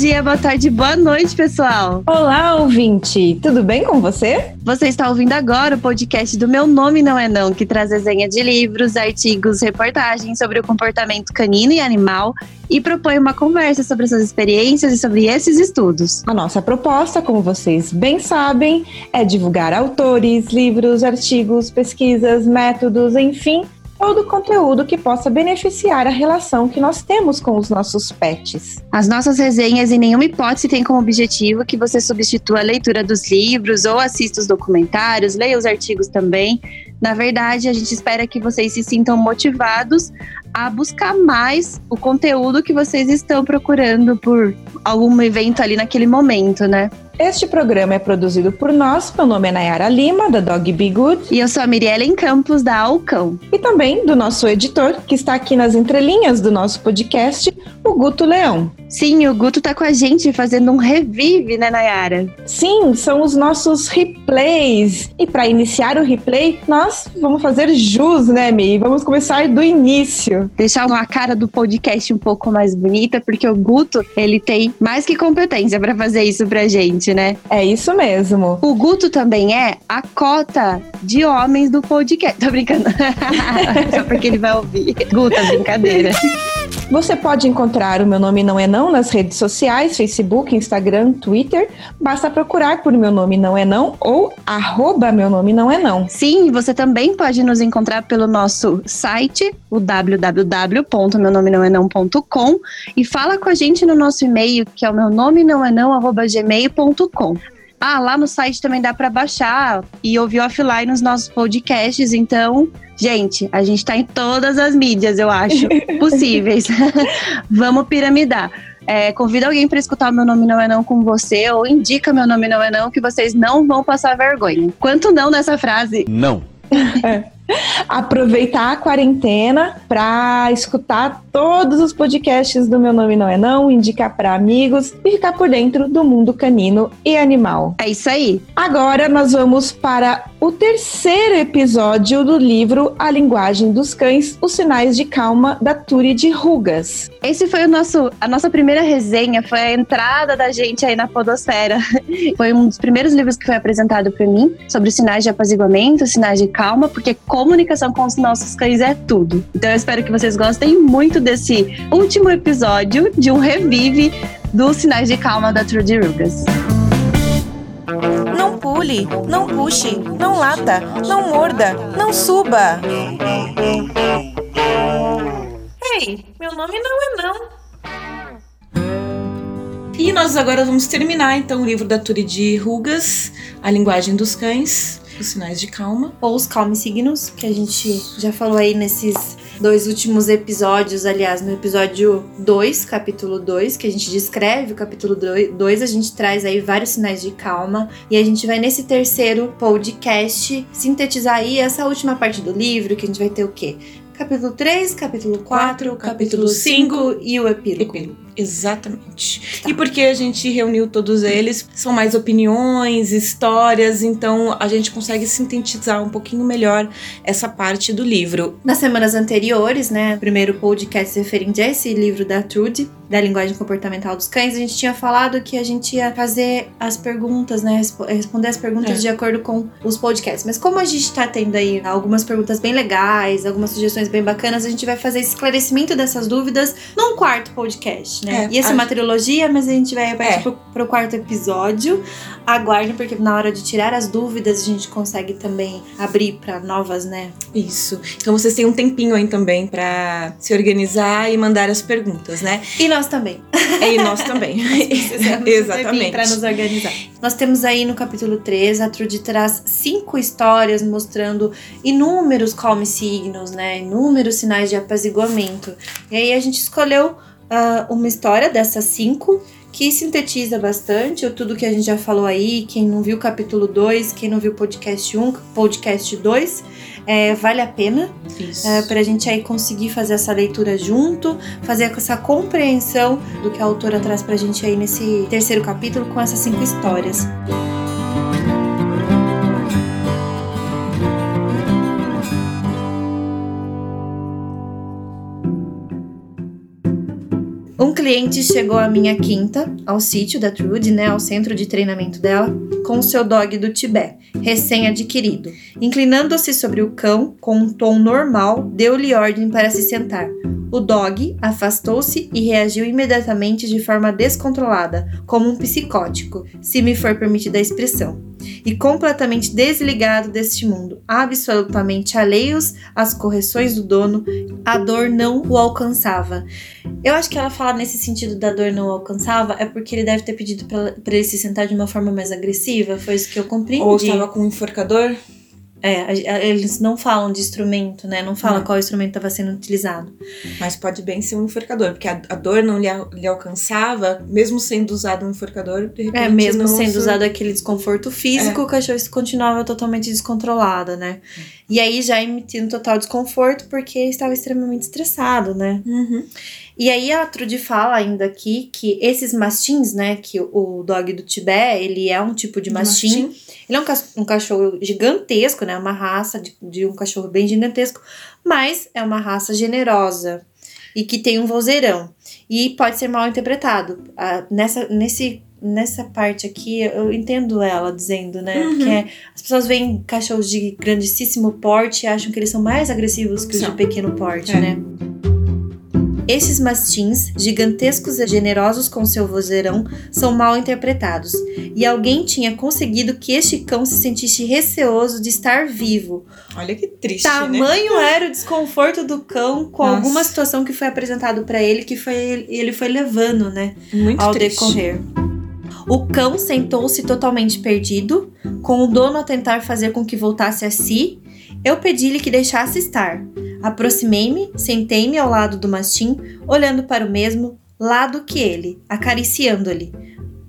dia, boa tarde, boa noite, pessoal. Olá, ouvinte. Tudo bem com você? Você está ouvindo agora o podcast do Meu Nome Não É Não, que traz resenha de livros, artigos, reportagens sobre o comportamento canino e animal e propõe uma conversa sobre suas experiências e sobre esses estudos. A nossa proposta, como vocês bem sabem, é divulgar autores, livros, artigos, pesquisas, métodos, enfim, todo conteúdo que possa beneficiar a relação que nós temos com os nossos pets. As nossas resenhas em nenhuma hipótese têm como objetivo que você substitua a leitura dos livros ou assista os documentários, leia os artigos também. Na verdade, a gente espera que vocês se sintam motivados a buscar mais o conteúdo que vocês estão procurando por algum evento ali naquele momento, né? Este programa é produzido por nós. Meu nome é Nayara Lima, da Dog Be Good. E eu sou a Miriellen Campos, da Alcão. E também do nosso editor, que está aqui nas entrelinhas do nosso podcast, o Guto Leão. Sim, o Guto tá com a gente fazendo um revive, né, Nayara? Sim, são os nossos replays. E para iniciar o replay, nós vamos fazer jus, né, Mi? Vamos começar do início. Deixar uma cara do podcast um pouco mais bonita, porque o Guto, ele tem mais que competência para fazer isso pra gente, né? É isso mesmo. O Guto também é a cota de homens do podcast. Tô brincando. Só porque ele vai ouvir. Guto, é brincadeira. Você pode encontrar o Meu Nome Não É Não nas redes sociais, Facebook, Instagram, Twitter. Basta procurar por Meu Nome Não É Não ou arroba Meu Nome Não É Não. Sim, você também pode nos encontrar pelo nosso site, o www.meunomenãoenão.com e fala com a gente no nosso e-mail, que é o meu nome não é não, arroba gmail.com. Ah, lá no site também dá para baixar e ouvir offline os nossos podcasts. Então, gente, a gente tá em todas as mídias, eu acho, possíveis. Vamos piramidar. É, convida alguém para escutar o Meu Nome Não É Não com você ou indica Meu Nome Não É Não que vocês não vão passar vergonha. Quanto não nessa frase? Não. É aproveitar a quarentena para escutar todos os podcasts do Meu Nome Não É Não, indicar para amigos e ficar por dentro do mundo canino e animal. É isso aí. Agora nós vamos para o terceiro episódio do livro A Linguagem dos Cães, Os Sinais de Calma, da Turi de Rugas. Esse foi o nosso, a nossa primeira resenha, foi a entrada da gente aí na podosfera. Foi um dos primeiros livros que foi apresentado para mim sobre sinais de apaziguamento, sinais de calma, porque comunicação com os nossos cães é tudo. Então eu espero que vocês gostem muito desse último episódio de um revive dos sinais de calma da Trudy Rugas. Não pule, não puxe, não lata, não morda, não suba. Ei, meu nome não é não. E nós agora vamos terminar então o livro da Turi de Rugas, A Linguagem dos Cães, os sinais de calma. Ou os calme signos, que a gente já falou aí nesses dois últimos episódios, aliás, no episódio 2, capítulo 2, que a gente descreve o capítulo 2, a gente traz aí vários sinais de calma e a gente vai nesse terceiro podcast sintetizar aí essa última parte do livro, que a gente vai ter o quê? Capítulo 3, capítulo 4, capítulo 5 e o epílogo. epílogo. Exatamente. Tá. E porque a gente reuniu todos eles, são mais opiniões, histórias, então a gente consegue sintetizar um pouquinho melhor essa parte do livro. Nas semanas anteriores, né, primeiro podcast referente a esse livro da Trude, da linguagem comportamental dos cães, a gente tinha falado que a gente ia fazer as perguntas, né, responder as perguntas é. de acordo com os podcasts. Mas como a gente tá tendo aí algumas perguntas bem legais, algumas sugestões bem bacanas, a gente vai fazer esclarecimento dessas dúvidas num quarto podcast né? É, Ia ser uma trilogia, mas a gente vai partir é. pro, pro quarto episódio. Aguardem, porque na hora de tirar as dúvidas, a gente consegue também abrir para novas, né? Isso. Então vocês têm um tempinho aí também para se organizar e mandar as perguntas, né? E nós também. É, e nós também. Exatamente. Para nos organizar. Nós temos aí no capítulo 3, a Trude traz cinco histórias mostrando inúmeros calme signos, né? Inúmeros sinais de apaziguamento. E aí a gente escolheu uh, uma história dessas cinco que sintetiza bastante o tudo que a gente já falou aí. Quem não viu o capítulo 2, quem não viu o podcast 1, um, podcast 2, é, vale a pena é, para a gente aí conseguir fazer essa leitura junto, fazer essa compreensão do que a autora traz para a gente aí nesse terceiro capítulo com essas cinco histórias. Cliente chegou à minha quinta, ao sítio da Trude, né, ao centro de treinamento dela, com seu dog do Tibete, recém-adquirido. Inclinando-se sobre o cão, com um tom normal, deu-lhe ordem para se sentar. O dog afastou-se e reagiu imediatamente de forma descontrolada, como um psicótico, se me for permitida a expressão, e completamente desligado deste mundo, absolutamente alheios às correções do dono, a dor não o alcançava. Eu acho que ela fala nesse sentido da dor não alcançava é porque ele deve ter pedido para ele se sentar de uma forma mais agressiva, foi isso que eu compreendi. Ou estava com um enforcador? É, eles não falam de instrumento, né? Não fala qual instrumento estava sendo utilizado. Mas pode bem ser um enforcador, porque a, a dor não lhe, lhe, alcançava, mesmo sendo usado um enforcador, de repente. É, mesmo sendo usado aquele desconforto físico, é. o cachorro continuava totalmente descontrolado, né? E aí já emitindo total desconforto porque estava extremamente estressado, né? Uhum. E aí a Trude fala ainda aqui que esses mastins, né, que o dog do Tibete, ele é um tipo de mastim. mastim. Ele é um, um, cachorro gigantesco, né, uma raça de, de um cachorro bem gigantesco, mas é uma raça generosa e que tem um vozeirão. E pode ser mal interpretado. Ah, nessa, nesse nessa parte aqui, eu entendo ela dizendo, né? Uhum. Que é, as pessoas veem cachorros de grandíssimo porte e acham que eles são mais agressivos que os de pequeno porte, é. né? Esses mastins, gigantescos e generosos com seu vozeirão, são mal interpretados, e alguém tinha conseguido que este cão se sentisse receoso de estar vivo. Olha que triste, Tamanho né? era o desconforto do cão com Nossa. alguma situação que foi apresentado para ele que foi ele foi levando, né, Muito ao triste. decorrer. O cão sentou-se totalmente perdido, com o dono a tentar fazer com que voltasse a si. Eu pedi-lhe que deixasse estar. Aproximei-me, sentei-me ao lado do mastim, olhando para o mesmo lado que ele, acariciando-lhe.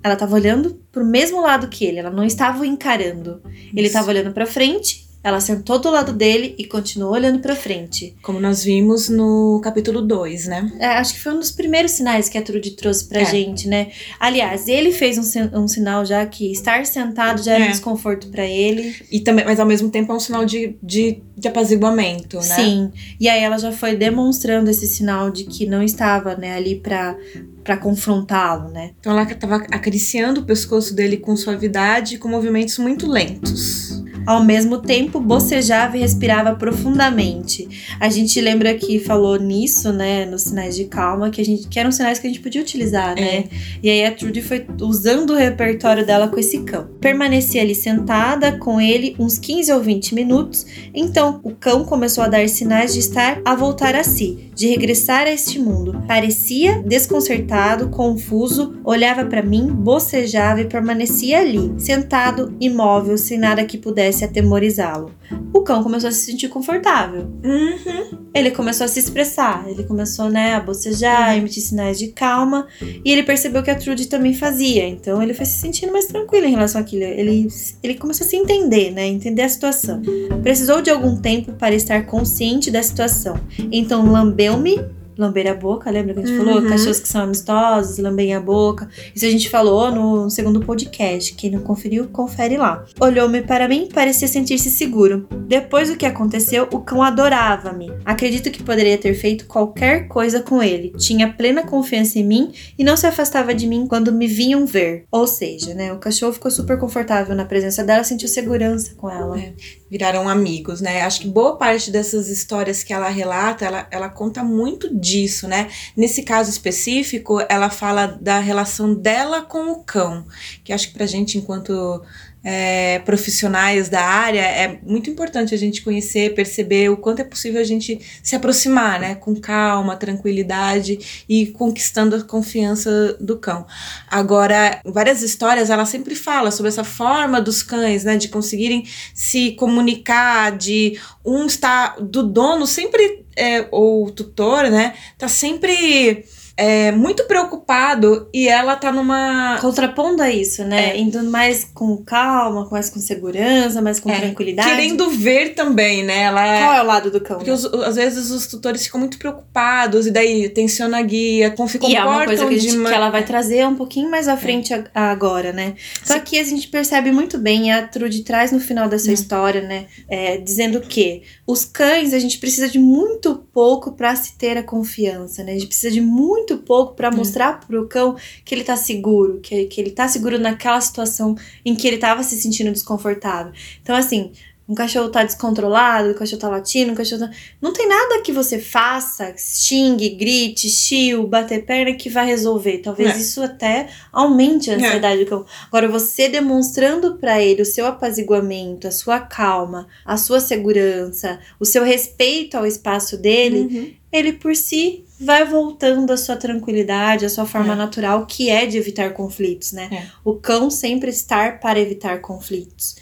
Ela estava olhando para o mesmo lado que ele, ela não estava o encarando. Ele estava olhando para frente ela sentou do lado dele e continuou olhando para frente. Como nós vimos no capítulo 2, né? É, acho que foi um dos primeiros sinais que a Trude trouxe pra é. gente, né? Aliás, ele fez um, um, sinal já que estar sentado já era é. um desconforto para ele. E também, mas ao mesmo tempo é um sinal de, de, de apaziguamento, né? Sim. E aí ela já foi demonstrando esse sinal de que não estava, né, ali pra, para confrontá-lo, né? Então ela estava acariciando o pescoço dele com suavidade e com movimentos muito lentos. Ao mesmo tempo, bocejava e respirava profundamente. A gente lembra que falou nisso, né, nos sinais de calma, que a gente que eram sinais que a gente podia utilizar, né? É. E aí a Trudy foi usando o repertório dela com esse cão. Permanecia ali sentada com ele uns 15 ou 20 minutos. Então, o cão começou a dar sinais de estar a voltar a si, de regressar a este mundo. Parecia desconcertado, confuso, olhava para mim, bocejava e permanecia ali, sentado, imóvel, sem nada que pudesse atemorizá-lo. O cão começou a se sentir confortável. Uhum. Ele começou a se expressar, ele começou né, a bocejar, uhum. emitir sinais de calma, e ele percebeu que a Trude também fazia. Então ele foi se sentindo mais tranquilo em relação àquilo. Ele, ele começou a se entender, né? Entender a situação. Precisou de algum tempo para estar consciente da situação. Então lambeu lambeu-me lamber a boca, lembra que a gente uhum. falou? Cachorros que são amistosos, lambem a boca. Isso a gente falou no segundo podcast. Quem não conferiu, confere lá. Olhou-me para mim, parecia sentir-se seguro. Depois do que aconteceu, o cão adorava-me. Acredito que poderia ter feito qualquer coisa com ele. Tinha plena confiança em mim e não se afastava de mim quando me vinham ver. Ou seja, né, o cachorro ficou super confortável na presença dela, sentiu segurança com ela. É, viraram amigos, né? Acho que boa parte dessas histórias que ela relata, ela, ela conta muito disso, né? Nesse caso específico, ela fala da relação dela com o cão, que acho que pra gente, enquanto é, profissionais da área, é muito importante a gente conhecer, perceber o quanto é possível a gente se aproximar, né, com calma, tranquilidade e conquistando a confiança do cão. Agora, várias histórias ela sempre fala sobre essa forma dos cães, né, de conseguirem se comunicar, de um estar do dono sempre é, ou tutor, né, tá sempre é, muito preocupado e ela tá numa. Contrapondo a isso, né? É. Indo mais com calma, mais com segurança, mais com é. tranquilidade. Querendo ver também, né? Ela... Qual é o lado do cão? Porque os, às vezes os tutores ficam muito preocupados e daí tensiona a guia, confia E é uma coisa que, a gente, que ela vai trazer um pouquinho mais à frente é. agora, né? Só Sim. que a gente percebe muito bem, e a Trude traz no final dessa hum. história, né? É, dizendo que os cães, a gente precisa de muito pouco para se ter a confiança, né? A gente precisa de muito muito pouco para mostrar pro cão que ele tá seguro, que, que ele tá seguro naquela situação em que ele tava se sentindo desconfortável. Então, assim, um cachorro tá descontrolado, o cachorro tá latindo, o cachorro tá... Não tem nada que você faça, xingue, grite, chiu, bater perna que vai resolver. Talvez é. isso até aumente a ansiedade é. do cão. Agora, você demonstrando para ele o seu apaziguamento, a sua calma, a sua segurança, o seu respeito ao espaço dele, uhum. Ele por si vai voltando à sua tranquilidade, à sua forma é. natural, que é de evitar conflitos, né? É. O cão sempre estar para evitar conflitos.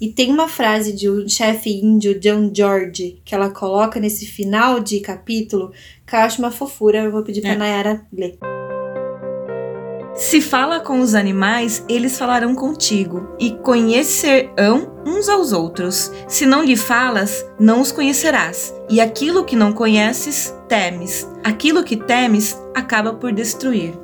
E tem uma frase de um chefe índio, John George, que ela coloca nesse final de capítulo, que eu acho uma fofura. Eu vou pedir pra é. Nayara ler. Se fala com os animais, eles falarão contigo, e conhecerão uns aos outros. Se não lhe falas, não os conhecerás. E aquilo que não conheces, temes. Aquilo que temes, acaba por destruir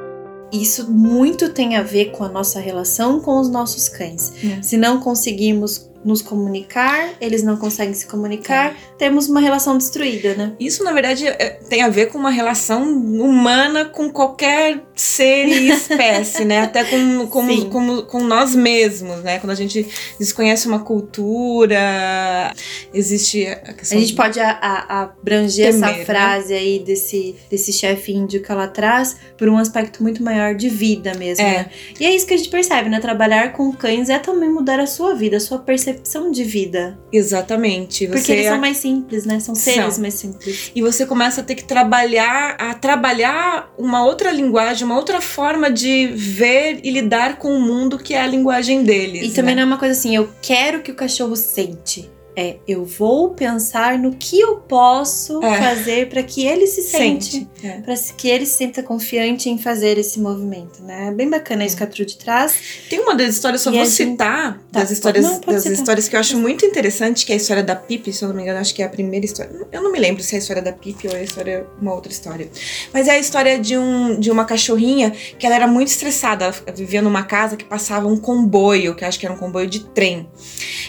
isso muito tem a ver com a nossa relação com os nossos cães. É. Se não conseguimos nos comunicar, eles não conseguem se comunicar, é. temos uma relação destruída, né? Isso, na verdade, é, tem a ver com uma relação humana com qualquer ser e espécie, né? Até com, com, com, com, nós mesmos, né? Quando a gente desconhece uma cultura, existe a questão... A gente pode a, a, abranger temer, essa né? frase né? aí desse, desse chefe índio que ela traz por um aspecto muito maior de vida mesmo, é. né? E é isso que a gente percebe, né? Trabalhar com cães é também mudar a sua vida, a sua percepção percepção de vida. Exatamente. Porque eles são mais simples, né? São seres são. mais simples. E você começa a ter que trabalhar, a trabalhar uma outra linguagem, uma outra forma de ver e lidar com o mundo que é a linguagem deles. E né? também não é uma coisa assim, eu quero que o cachorro sente. É, eu vou pensar no que eu posso é. fazer para que ele se sente, sente. É. para que ele se sinta confiante em fazer esse movimento, né? É bem bacana isso que a Trude traz. Tem uma das histórias, só e vou citar, gente... das tá, histórias, não, das citar. histórias que eu acho muito interessante, que é a história da Pipe, se eu não me engano, acho que é a primeira história. Eu não me lembro se é a história da Pipe ou é a história uma outra história. Mas é a história de um de uma cachorrinha que ela era muito estressada, ela vivia numa casa que passava um comboio, que acho que era um comboio de trem.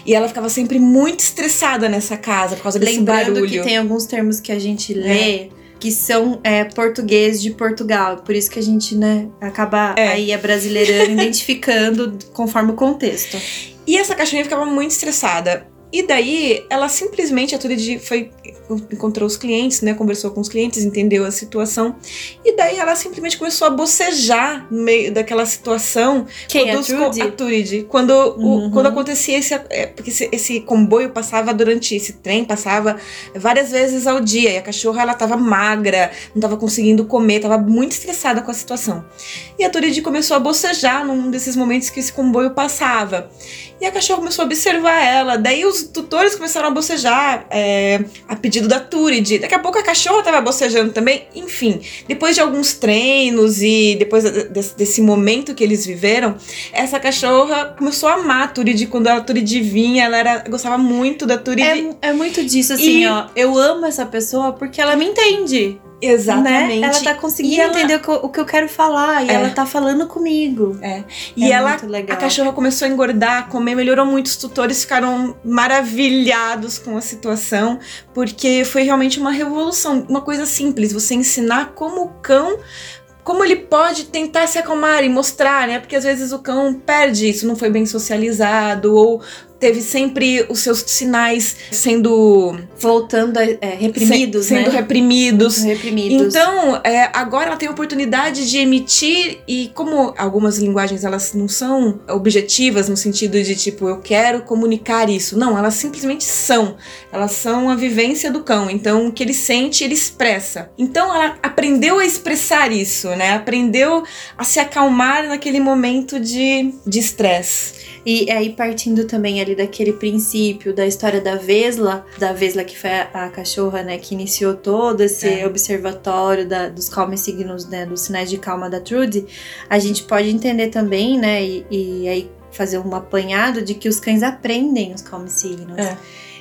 E ela ficava sempre muito estressada nessa casa por causa desse Lembrando barulho. que tem alguns termos que a gente lê é. que são é, português de Portugal. Por isso que a gente, né, acaba é. aí a brasileirando, identificando conforme o contexto. E essa cachorrinha ficava muito estressada. E daí, ela simplesmente, a Turid foi encontrou os clientes, né, conversou com os clientes, entendeu a situação. E daí ela simplesmente começou a bocejar no meio daquela situação. Quem é a Turid? Quando, uhum. o, quando acontecia esse... É, porque esse, esse, comboio passava durante... Esse trem passava várias vezes ao dia. E a cachorra, ela tava magra, não tava conseguindo comer, tava muito estressada com a situação. E a Turid começou a bocejar num desses momentos que esse comboio passava. E a cachorra começou a observar ela. Daí os tutores começaram a bocejar é, a pedido da Turid. Daqui a pouco a cachorra tava bocejando também. Enfim, depois de alguns treinos e depois desse, desse momento que eles viveram, essa cachorra começou a amar a Turid. Quando a Turid vinha, ela era, gostava muito da Turid. É, é muito disso, assim, e... ó. Eu amo essa pessoa porque ela me entende. Exatamente. Né? Ela tá conseguindo ela... entender o que, eu, o que, eu, quero falar e é. ela tá falando comigo. É. E é ela, a cachorra começou a engordar, comer, melhorou muito. Os tutores ficaram maravilhados com a situação, porque foi realmente uma revolução. Uma coisa simples, você ensinar como o cão como ele pode tentar se acalmar e mostrar, né? Porque às vezes o cão perde isso, não foi bem socializado, ou teve sempre os seus sinais sendo voltando é, reprimidos, se, sendo né? reprimidos. reprimidos. Então, é, agora ela tem a oportunidade de emitir e como algumas linguagens elas não são objetivas no sentido de tipo eu quero comunicar isso, não, elas simplesmente são. Elas são a vivência do cão. Então, o que ele sente, ele expressa. Então, ela aprendeu a expressar isso, né? Aprendeu a se acalmar naquele momento de estresse. E aí, partindo também ali daquele princípio da história da Vesla, da Vesla que foi a, a cachorra, né, que iniciou todo esse é. observatório da, dos calma signos, né, dos sinais de calma da Trudy, a gente pode entender também, né, e, e aí fazer um apanhado de que os cães aprendem os calma signos. É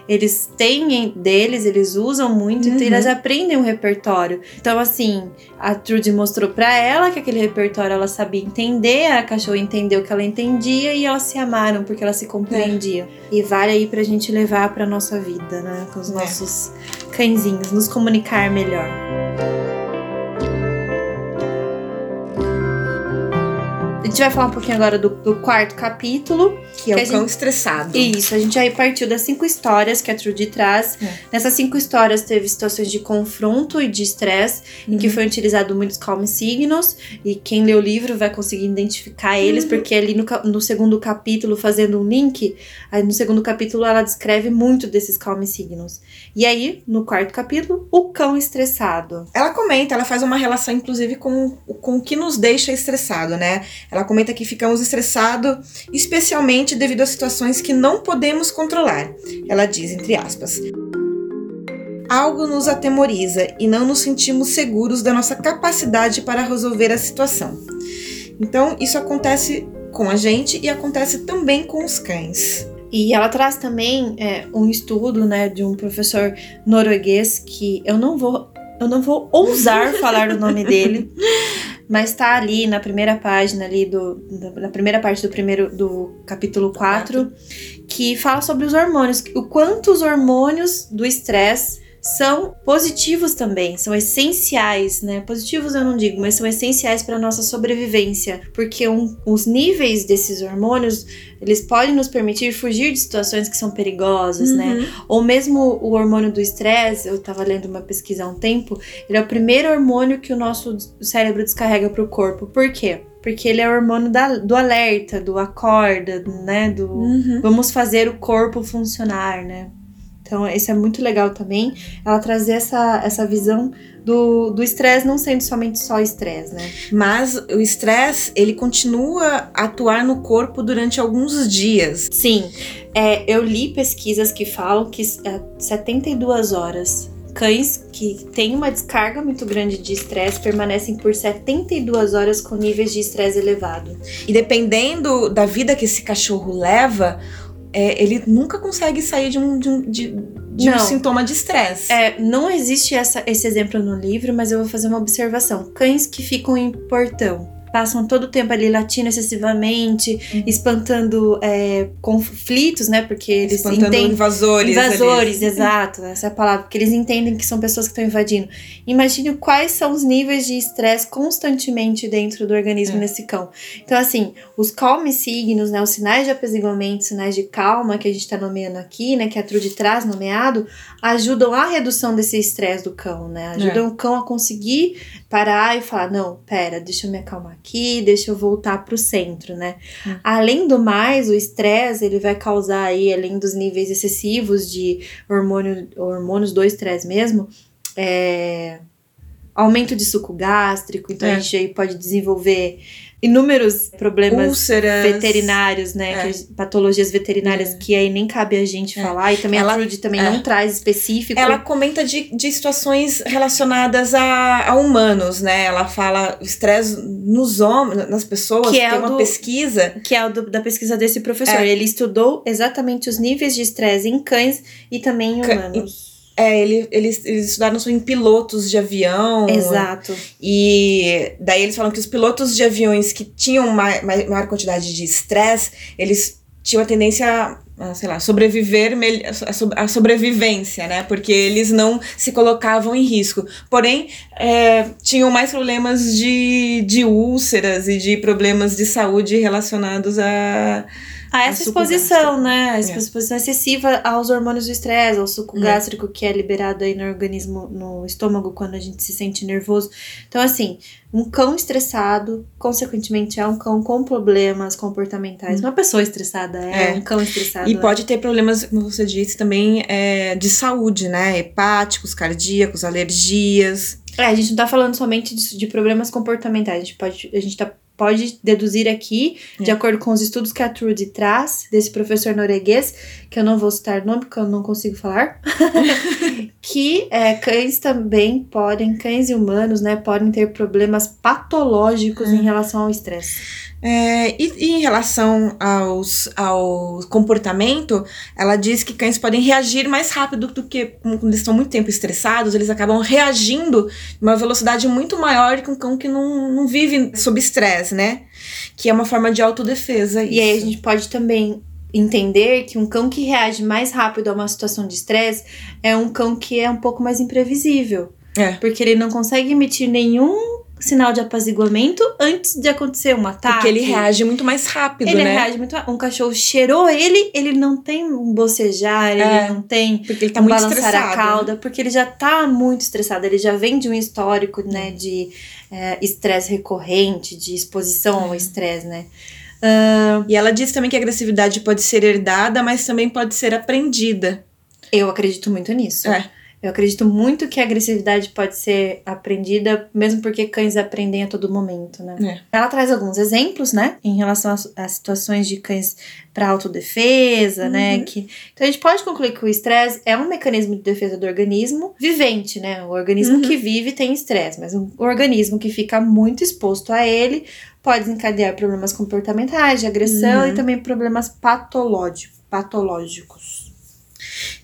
eles têm deles, eles usam muito, uhum. então eles aprendem o repertório. Então, assim, a Trudy mostrou para ela que aquele repertório ela sabia entender, a cachorra entendeu que ela entendia e elas se amaram porque elas se compreendiam. É. E vale aí pra gente levar pra nossa vida, né? Com os é. nossos cãezinhos, nos comunicar melhor. Gente vai falar um pouquinho agora do, do quarto capítulo. Que é o cão gente- estressado. Isso, a gente aí partiu das cinco histórias que a Trudy traz. É. Nessas cinco histórias teve situações de confronto e de estresse, em que Uhum. foi utilizado muitos calm signos. E quem lê o livro vai conseguir identificar eles, Uhum. porque ali no, no segundo capítulo, fazendo um link, aí no segundo capítulo ela descreve muito desses calm signos. E aí, no quarto capítulo, o cão estressado. Ela comenta, ela faz uma relação, inclusive, com, com o que nos deixa estressado, né? Ela comenta que ficamos estressados, especialmente devido a situações que não podemos controlar. Ela diz, entre aspas. Algo nos atemoriza e não nos sentimos seguros da nossa capacidade para resolver a situação. Então, isso acontece com a gente e acontece também com os cães. E ela traz também é, um estudo, né, de um professor norueguês que eu não vou, eu não vou ousar falar o nome dele, mas tá ali na primeira página ali do, na primeira parte do primeiro do capítulo 4, que fala sobre os hormônios, o quanto os hormônios do estresse são positivos também, são essenciais, né? Positivos eu não digo, mas são essenciais para nossa sobrevivência, porque um- os níveis desses hormônios eles podem nos permitir fugir de situações que são perigosas, né? Ou mesmo o hormônio do estresse, eu tava lendo uma pesquisa há um tempo, ele é o primeiro hormônio que o nosso cérebro descarrega pro corpo. Por quê? Porque ele é o hormônio da- do alerta, do acorda, né? Do Uhum. vamos fazer o corpo funcionar, né? Então, isso é muito legal também, ela trazer essa, essa visão do do estresse não sendo somente só estresse, né? Mas o estresse, ele continua a atuar no corpo durante alguns dias. Sim, é, eu li pesquisas que falam que é, 72 horas. Cães que têm uma descarga muito grande de estresse permanecem por 72 horas com níveis de estresse elevado. E dependendo da vida que esse cachorro leva, é, ele nunca consegue sair de um, de um, de, de um sintoma de estresse. É, não existe essa- esse exemplo no livro, mas eu vou fazer uma observação. Cães que ficam em portão. Passam todo o tempo ali latindo excessivamente, espantando é, conflitos, né? Porque eles Espantando entendem invasores. ali. Invasores, exato, essa é a palavra, porque eles entendem que são pessoas que estão invadindo. Imagine quais são os níveis de estresse constantemente dentro do organismo É. desse cão. Então, assim, os calm signos, né, os sinais de apaziguamento, sinais de calma que a gente está nomeando aqui, né, que a Trude traz nomeado, ajudam a redução desse estresse do cão, né? Ajudam o cão a conseguir parar e falar: não, pera, deixa eu me acalmar aqui, deixa eu voltar pro centro, né? Hum. Além do mais, o estresse ele vai causar aí, além dos níveis excessivos de hormônio, hormônios do estresse mesmo, é, aumento de suco gástrico, então É. a gente aí pode desenvolver inúmeros problemas Úlceras. veterinários, né? É. que- patologias veterinárias É. que aí nem cabe a gente É. falar. E também Ela- a Trudy também é. não traz específico. Ela comenta de, de situações relacionadas a, a humanos, né? Ela fala estresse nos homens, nas pessoas. Que é uma do- pesquisa. que é o do- da pesquisa desse professor. É. Ele estudou exatamente os níveis de estresse em cães e também em humanos. É, ele, eles, eles estudaram em pilotos de avião. Exato. E daí eles falam que os pilotos de aviões que tinham ma- ma- maior quantidade de estresse, eles tinham a tendência a, sei lá, sobreviver, a sobrevivência, né? Porque eles não se colocavam em risco. Porém, é, tinham mais problemas de, de úlceras e de problemas de saúde relacionados a. A essa A suco exposição, né? A É. exposição excessiva aos hormônios do estresse, ao suco É. gástrico que é liberado aí no organismo, no estômago, quando a gente se sente nervoso. Então, assim, um cão estressado, consequentemente, é um cão com problemas comportamentais. Uma pessoa estressada é, É. um cão estressado. E é. pode ter problemas, como você disse, também é, de saúde, né? Hepáticos, cardíacos, alergias. É, a gente não tá falando somente de, de problemas comportamentais. A gente pode, a gente tá, pode deduzir aqui, de É. acordo com os estudos que a Trudy traz, desse professor norueguês, que eu não vou citar nome porque eu não consigo falar, que é, cães também podem, cães e humanos, né, podem ter problemas patológicos Hum. em relação ao estresse. É, e, e em relação aos, ao comportamento, ela diz que cães podem reagir mais rápido do que quando eles estão muito tempo estressados, eles acabam reagindo de uma velocidade muito maior que um cão que não, não vive sob estresse, né? Que é uma forma de autodefesa. E aí a isso. gente pode também entender que um cão que reage mais rápido a uma situação de estresse é um cão que é um pouco mais imprevisível. É. Porque ele não consegue emitir nenhum sinal de apaziguamento antes de acontecer um ataque. Porque ele reage muito mais rápido, ele né? Ele reage muito Um cachorro cheirou ele, ele não tem um bocejar, ele é, não tem porque ele tá um muito balançar estressado, a cauda, né? porque ele já tá muito estressado, ele já vem de um histórico, né, de é, estresse é, recorrente, de exposição ao estresse, né? Uh, e ela diz também que a agressividade pode ser herdada, mas também pode ser aprendida. Eu acredito muito nisso. É. Eu acredito muito que a agressividade pode ser aprendida, mesmo porque cães aprendem a todo momento, né? É. Ela traz alguns exemplos, né, em relação a, a situações de cães para autodefesa, né? uhum. né? Que, então a gente pode concluir que o estresse é um mecanismo de defesa do organismo vivente, né? O organismo uhum. que vive tem estresse, mas um organismo que fica muito exposto a ele pode desencadear problemas comportamentais, de agressão uhum. e também problemas patológicos. patológicos.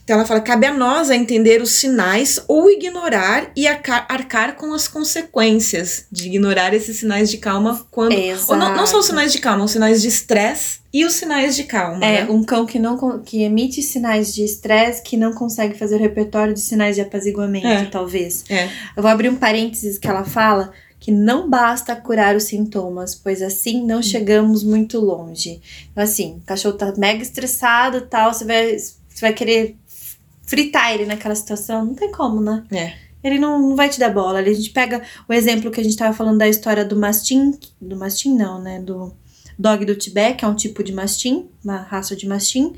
Então ela fala: cabe a nós a entender os sinais ou ignorar e arcar, com as consequências de ignorar esses sinais de calma quando. Exato. Ou não, não só os sinais de calma, os sinais de estresse e os sinais de calma. É, né? um cão que não que emite sinais de estresse que não consegue fazer o repertório de sinais de apaziguamento, é. talvez. É. Eu vou abrir um parênteses que ela fala que não basta curar os sintomas, pois assim não chegamos muito longe. Então, assim, o cachorro tá mega estressado tal, você vai, você vai querer fritar ele naquela situação, não tem como, né? É. Ele não, não vai te dar bola. A gente pega o exemplo que a gente tava falando da história do mastim, do mastim não, né? Do dog do Tibete, que é um tipo de mastim, uma raça de mastim.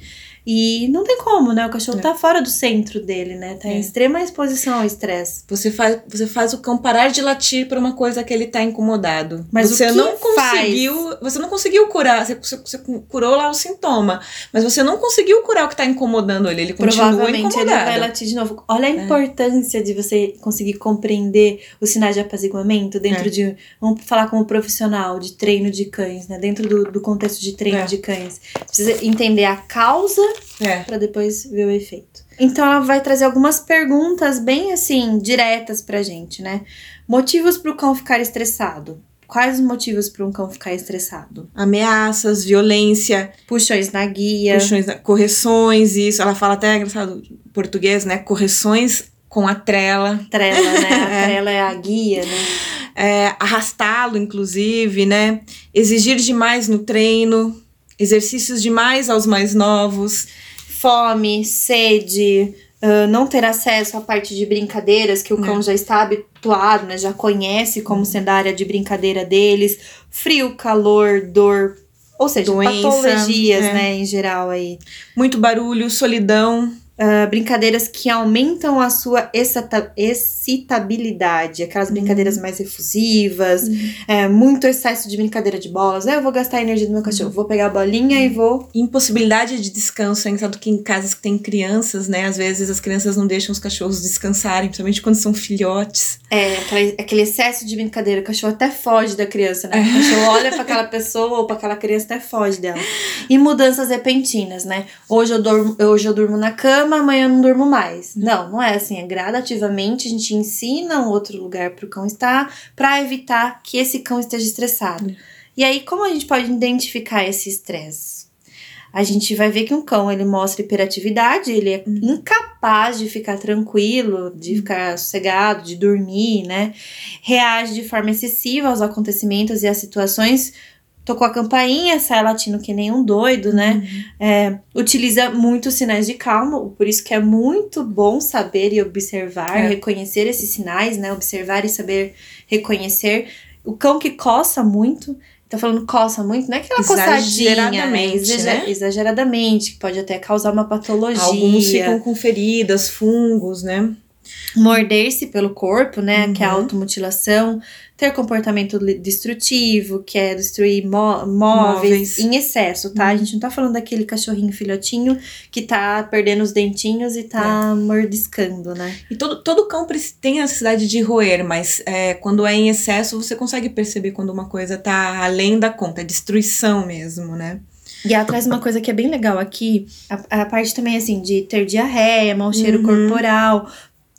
E não tem como, né? O cachorro é. tá fora do centro dele, né? Tá é. em extrema exposição ao estresse. Você faz, você faz o cão parar de latir por uma coisa que ele tá incomodado. Mas você não conseguiu. Faz? Você não conseguiu curar. Você, você, curou lá o sintoma. Mas você não conseguiu curar o que tá incomodando ele. Ele continua Provavelmente incomodado. ele vai latir de novo. Olha a é. importância de você conseguir compreender os sinais de apaziguamento dentro é. de. Vamos falar como profissional de treino de cães, né? Dentro do, do contexto de treino é. de cães. Precisa entender a causa é. para depois ver o efeito. Então ela vai trazer algumas perguntas bem assim diretas pra gente, né? Motivos para o cão ficar estressado. Quais os motivos para um cão ficar estressado? Ameaças, violência, puxões na guia, puxões na... correções, isso. Ela fala até engraçado português, né? Correções com a trela. Trela, né? A trela é a guia, né? É, arrastá-lo, inclusive, né? Exigir demais no treino, exercícios demais aos mais novos fome, sede, uh, não ter acesso à parte de brincadeiras que o cão é. já está habituado, né, já conhece como sendo a área de brincadeira deles, frio, calor, dor, ou seja, Doença, patologias, é. né, em geral aí. Muito barulho, solidão. Uh, brincadeiras que aumentam a sua excitabilidade, aquelas brincadeiras uhum. mais efusivas, uhum. é, muito excesso de brincadeira de bolas. Eu vou gastar a energia do meu cachorro, uhum. vou pegar a bolinha e vou. Impossibilidade de descanso, é engraçado que em casas que tem crianças, né? Às vezes as crianças não deixam os cachorros descansarem, principalmente quando são filhotes. É, aquele, aquele excesso de brincadeira, o cachorro até foge da criança, né? O cachorro olha para aquela pessoa ou para aquela criança até foge dela. E mudanças repentinas, né? Hoje eu, durmo, hoje eu durmo na cama cama, amanhã eu não durmo mais. Uhum. Não, não é assim. É gradativamente a gente ensina um outro lugar para o cão estar para evitar que esse cão esteja estressado. Uhum. E aí, como a gente pode identificar esse estresse? A gente vai ver que um cão ele mostra hiperatividade, ele é uhum. incapaz de ficar tranquilo, de ficar sossegado, de dormir, né? Reage de forma excessiva aos acontecimentos e às situações tocou a campainha, sai latindo que nem um doido, né? Uhum. É, utiliza muitos sinais de calma, por isso que é muito bom saber e observar, é. reconhecer esses sinais, né? Observar e saber reconhecer. O cão que coça muito, tá falando coça muito, não é aquela coçadinha, né? Exager né? Exageradamente, que pode até causar uma patologia. Alguns ficam com feridas, fungos, né? Morder-se pelo corpo, né? Uhum. Que é a automutilação ter comportamento destrutivo, que é destruir móveis, móveis, em excesso, tá? Uhum. A gente não tá falando daquele cachorrinho filhotinho que tá perdendo os dentinhos e tá é. mordiscando, né? E todo, todo cão tem a necessidade de roer, mas é, quando é em excesso, você consegue perceber quando uma coisa tá além da conta, é destruição mesmo, né? E ela traz uma coisa que é bem legal aqui, a, a parte também assim de ter diarreia, mau cheiro uhum. corporal,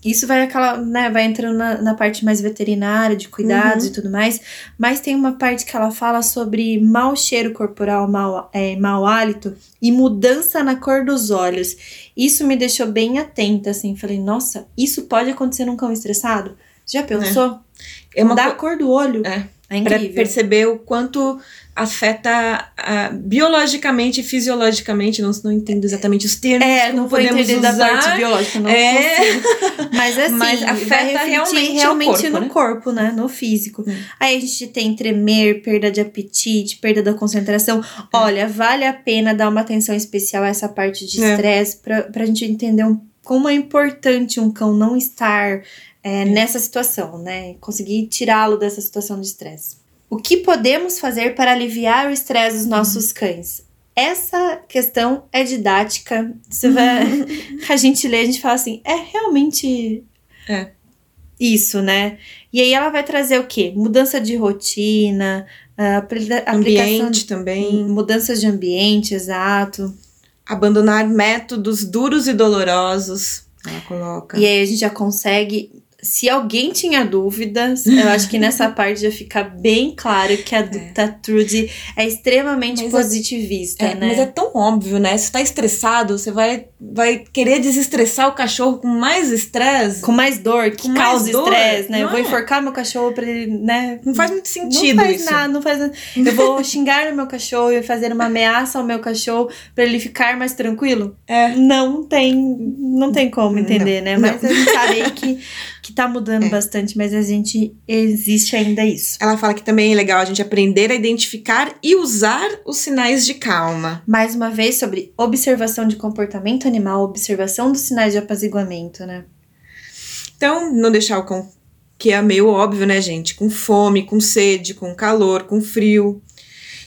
isso vai aquela, né, vai entrando na, na parte mais veterinária, de cuidados uhum. e tudo mais. Mas tem uma parte que ela fala sobre mau cheiro corporal, mau, é, mau hálito e mudança na cor dos olhos. Isso me deixou bem atenta, assim. Falei, nossa, isso pode acontecer num cão estressado? Já pensou? É uma Dá co- a cor do olho. É. É incrível. perceber o quanto afeta ah, biologicamente e fisiologicamente, não, não entendo exatamente os termos, É, não vou podemos entender da usar. parte biológica, não É. consigo. Mas assim, Mas afeta realmente realmente corpo, no né? corpo, né? No físico. Hum. Aí a gente tem tremer, perda de apetite, perda da concentração. Olha, vale a pena dar uma atenção especial a essa parte de É. estresse pra, pra gente entender um, como é importante um cão não estar é, nessa situação, né? Conseguir tirá-lo dessa situação de estresse. O que podemos fazer para aliviar o estresse dos nossos cães? Essa questão é didática. Você vai, a gente lê, a gente fala assim, é realmente É. isso, né? E aí ela vai trazer o quê? Mudança de rotina, a apli- aplicação Ambiente também. mudanças de ambiente, exato. Abandonar métodos duros e dolorosos. Ela coloca. E aí a gente já consegue. Se alguém tinha dúvidas, eu acho que nessa parte já fica bem claro que a da Trudy é extremamente Mas é- positivista, É, né? Mas é tão óbvio, né? Se tá estressado, você vai, vai querer desestressar o cachorro com mais estresse. Com mais dor, que causa estresse, né? Eu não vou é? enforcar meu cachorro pra ele, né? Não faz muito sentido não faz isso. nada, não faz nada. Eu vou xingar o meu cachorro e fazer uma ameaça ao meu cachorro pra ele ficar mais tranquilo? É. Não tem, não tem como entender, né? não. Mas a gente sabe que, que tá mudando É. bastante, mas a gente existe ainda isso. Ela fala que também é legal a gente aprender a identificar e usar os sinais de calma. Mais uma vez sobre observação de comportamento animal, observação dos sinais de apaziguamento, né? Então, não deixar o cão, que é meio óbvio, né, gente? Com fome, com sede, com calor, com frio.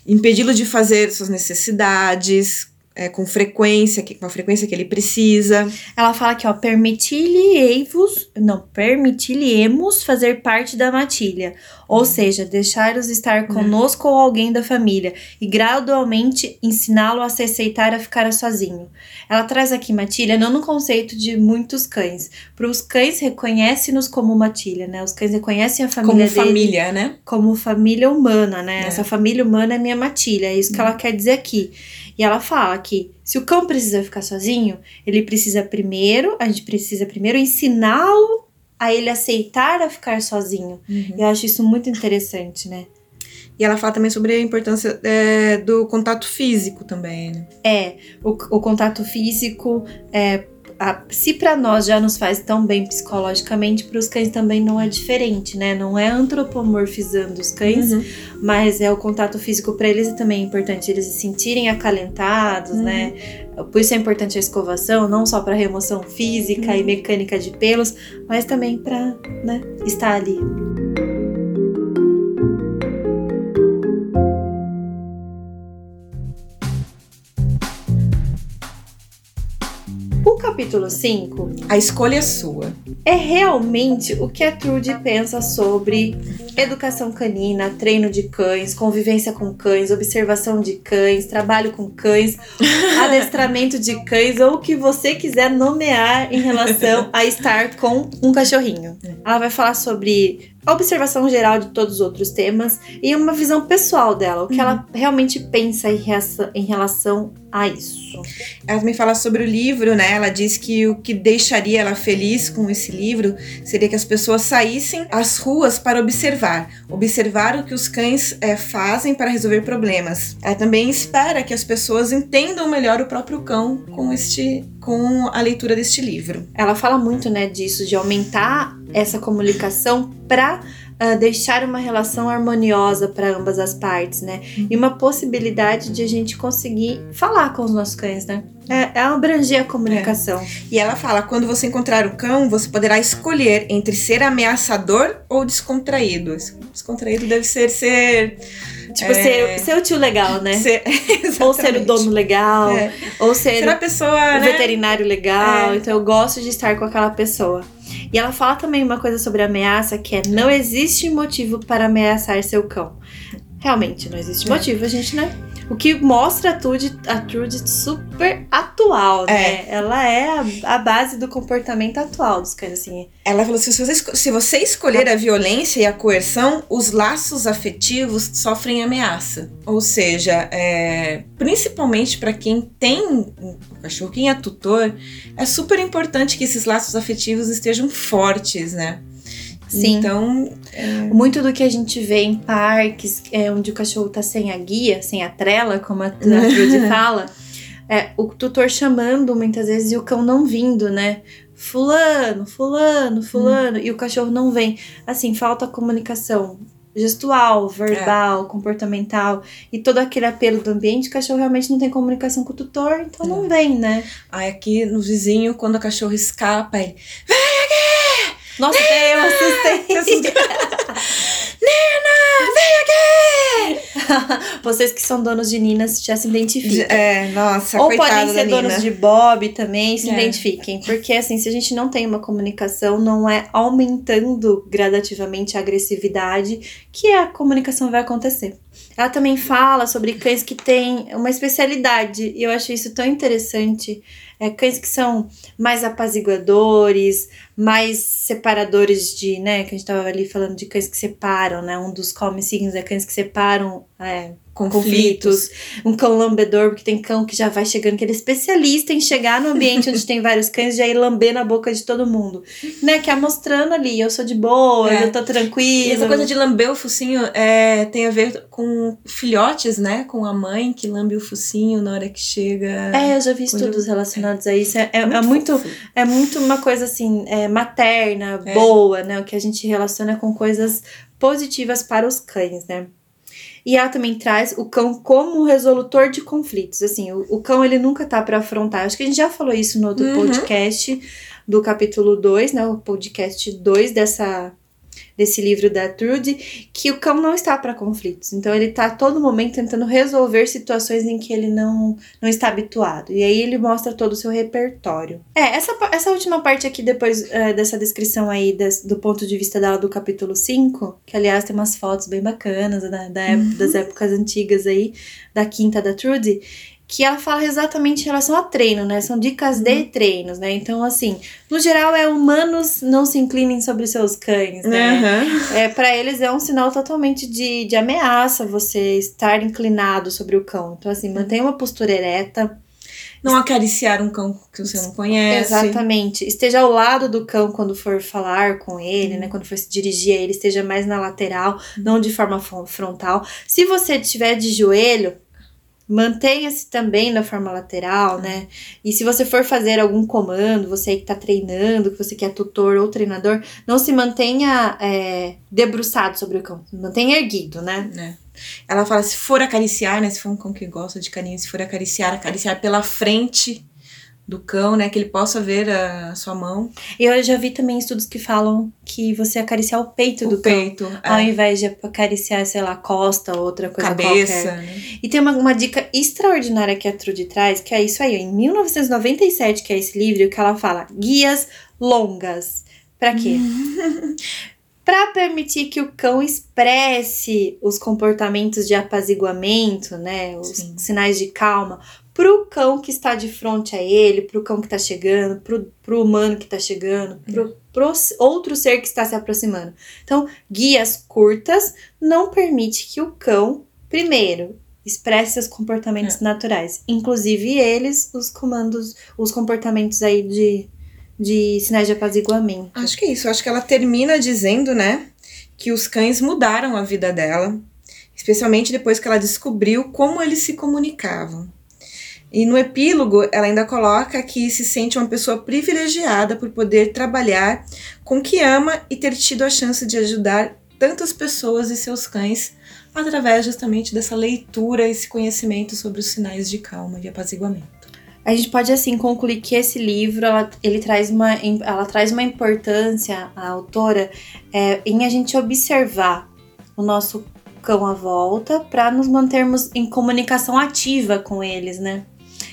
Impedi-lo de fazer suas necessidades é, com frequência, que, com a frequência que ele precisa. Ela fala aqui, ó, permitir-lhe-vos, não, permitir-lhe-emos fazer parte da matilha, ou seja, deixar-os estar conosco ou alguém da família e gradualmente ensiná-lo a se aceitar a ficar sozinho. Ela traz aqui matilha não no conceito de muitos cães, para os cães reconhecem-nos como matilha, né? Os cães reconhecem a família como dele família, né? como família humana, né? É. Essa família humana é minha matilha, é isso que ela quer dizer aqui. E ela fala que se o cão precisa ficar sozinho, ele precisa primeiro, a gente precisa primeiro ensiná-lo a ele aceitar a ficar sozinho. Eu acho isso muito interessante, né? E ela fala também sobre a importância é, do contato físico também, né? É, o, o contato físico, é, a- se para nós já nos faz tão bem psicologicamente, para os cães também não é diferente, né? Não é antropomorfizando os cães, Uhum. mas é o contato físico para eles também é importante eles se sentirem acalentados, Uhum. né? Por isso é importante a escovação, não só para remoção física Uhum. e mecânica de pelos, mas também para, né, estar ali. Capítulo 5 A escolha é sua. é realmente o que a Trude pensa sobre educação canina, treino de cães, convivência com cães, observação de cães, trabalho com cães, adestramento de cães ou o que você quiser nomear em relação a estar com um cachorrinho. Ela vai falar sobre a observação geral de todos os outros temas e uma visão pessoal dela, o que ela realmente pensa em relação a isso. Ela também fala sobre o livro, né? Ela diz que o que deixaria ela feliz com esse livro seria que as pessoas saíssem às ruas para observar. Observar o que os cães eh, fazem para resolver problemas. Ela também espera que as pessoas entendam melhor o próprio cão com, este, com a leitura deste livro. Ela fala muito, né, disso, de aumentar essa comunicação para deixar uma relação harmoniosa para ambas as partes, né? E uma possibilidade de a gente conseguir falar com os nossos cães, né? É, é abranger a comunicação. E ela fala: quando você encontrar o cão, você poderá escolher entre ser ameaçador ou descontraído. Descontraído deve ser ser. Tipo, É. ser, ser o tio legal, né? ser ou ser o dono legal, É. ou ser Ser a pessoa, o né? veterinário legal. É. Então eu gosto de estar com aquela pessoa. E ela fala também uma coisa sobre ameaça, que é não existe motivo para ameaçar seu cão. Realmente, não existe motivo, a gente, né? O que mostra a Trude, a Trude super atual, né? Ela é a, a base do comportamento atual dos cães, assim. Ela falou: se você, se você escolher a violência e a coerção, os laços afetivos sofrem ameaça. Ou seja, é, principalmente para quem tem um cachorro, quem é tutor, é super importante que esses laços afetivos estejam fortes, né? Sim. Então, é... muito do que a gente vê em parques, é, onde o cachorro tá sem a guia, sem a trela, como a, a Trudy fala, é o tutor chamando muitas vezes e o cão não vindo, né? Fulano, fulano, fulano, hum. e o cachorro não vem. Assim, falta comunicação gestual, verbal, é. comportamental e todo aquele apelo do ambiente, o cachorro realmente não tem comunicação com o tutor, então é. não vem, né? Aí aqui no vizinho, quando o cachorro escapa, ele vem aqui! Nossa, Nina! eu assustei. Nina, vem aqui! Vocês que são donos de Nina já se identificam. É, nossa, Ou podem ser donos de Bob também, se é. identifiquem. Porque, assim, se a gente não tem uma comunicação, não é aumentando gradativamente a agressividade que a comunicação vai acontecer. Ela também fala sobre cães que têm uma especialidade, e eu acho isso tão interessante. É, cães que são mais apaziguadores, mais separadores de, né, que a gente estava ali falando de cães que separam, né, um dos come signos é cães que separam é, conflitos. conflitos. Um cão lambedor, porque tem cão que já vai chegando, que ele é especialista em chegar no ambiente onde tem vários cães e já ir lamber na boca de todo mundo. Né? Que é mostrando ali, eu sou de boa, é. eu tô tranquila. E essa coisa de lamber o focinho é, tem a ver com filhotes, né? Com a mãe que lambe o focinho na hora que chega. É, eu já vi estudos relacionados a isso. É, é, muito, é muito, é muito uma coisa assim, é, materna, é. boa, né? O que a gente relaciona com coisas positivas para os cães, né? E ela também traz o cão como resolutor de conflitos. Assim, o, o cão ele nunca tá para afrontar. Acho que a gente já falou isso no outro uhum. podcast do capítulo 2, né? O podcast 2 dessa desse livro da Trude, que o cão não está para conflitos. Então ele está a todo momento tentando resolver situações em que ele não, não está habituado. E aí ele mostra todo o seu repertório. É, essa, essa última parte aqui, depois é, dessa descrição aí des, do ponto de vista dela do capítulo 5, que aliás tem umas fotos bem bacanas da, da época, uhum. das épocas antigas aí, da quinta da Trude que ela fala exatamente em relação a treino, né? São dicas de uhum. treinos, né? Então, assim, no geral é humanos não se inclinem sobre seus cães, né? Uhum. É, para eles é um sinal totalmente de, de ameaça você estar inclinado sobre o cão. Então, assim, mantenha uma postura ereta. Não acariciar um cão que você não conhece. Exatamente. Esteja ao lado do cão quando for falar com ele, né? Quando for se dirigir a ele, esteja mais na lateral, não de forma frontal. Se você estiver de joelho, Mantenha-se também na forma lateral, né? E se você for fazer algum comando, você que está treinando, que você quer é tutor ou treinador, não se mantenha é, debruçado sobre o cão, mantenha erguido, né? É. Ela fala, se for acariciar, né? Se for um cão que gosta de carinho, se for acariciar, acariciar pela frente do cão, né? Que ele possa ver a sua mão. E eu já vi também estudos que falam que você acariciar o peito o do peito, cão, é. ao invés de acariciar, sei lá, costa ou outra coisa Cabeça, qualquer. Né? E tem uma, uma dica extraordinária que a Trude traz, que é isso aí, em 1997, que é esse livro, que ela fala guias longas. Para quê? para permitir que o cão expresse os comportamentos de apaziguamento, né, os Sim. sinais de calma, pro cão que está de frente a ele, pro cão que está chegando, pro, pro humano que está chegando, pro, pro outro ser que está se aproximando. Então, guias curtas não permite que o cão, primeiro, expresse seus comportamentos é. naturais, inclusive eles, os comandos, os comportamentos aí de, de sinais de apaziguamento. Acho que é isso, acho que ela termina dizendo, né, que os cães mudaram a vida dela, especialmente depois que ela descobriu como eles se comunicavam. E no epílogo, ela ainda coloca que se sente uma pessoa privilegiada por poder trabalhar com o que ama e ter tido a chance de ajudar tantas pessoas e seus cães através justamente dessa leitura, esse conhecimento sobre os sinais de calma e apaziguamento. A gente pode assim concluir que esse livro ela, ele traz uma, ela traz uma importância, a autora, é, em a gente observar o nosso cão à volta para nos mantermos em comunicação ativa com eles, né?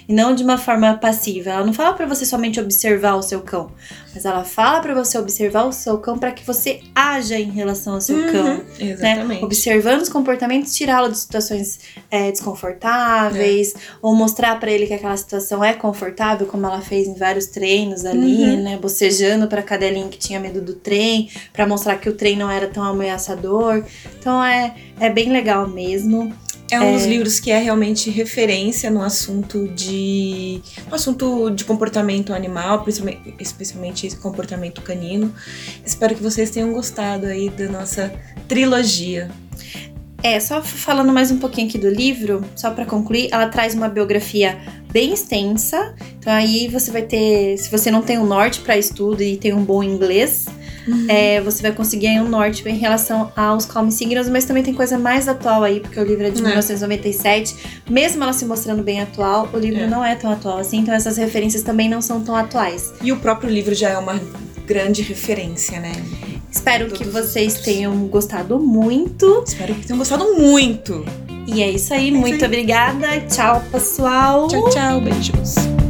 E não de uma forma passiva. Ela não fala para você somente observar o seu cão, mas ela fala para você observar o seu cão para que você haja em relação ao seu uhum, cão. Né? Exatamente. Né? Observando os comportamentos, tirá-lo de situações é, desconfortáveis, é. ou mostrar para ele que aquela situação é confortável, como ela fez em vários treinos ali, uhum. né? Bocejando para cadelinha que tinha medo do trem, para mostrar que o trem não era tão ameaçador. Então é, é bem legal mesmo. É um é... dos livros que é realmente referência no assunto de no assunto de comportamento animal, principalmente, especialmente comportamento canino. Espero que vocês tenham gostado aí da nossa trilogia. É, só falando mais um pouquinho aqui do livro, só para concluir, ela traz uma biografia bem extensa. Então aí você vai ter, se você não tem um norte para estudo e tem um bom inglês, uhum. é, você vai conseguir aí um norte em relação aos Calm Signals, mas também tem coisa mais atual aí, porque o livro é de é. 1997. Mesmo ela se mostrando bem atual, o livro é. não é tão atual assim, então essas referências também não são tão atuais. E o próprio livro já é uma grande referência, né? Espero que vocês tenham gostado muito. Espero que tenham gostado muito. E é isso aí. É muito isso aí. obrigada. Tchau, pessoal. Tchau, tchau. Beijos.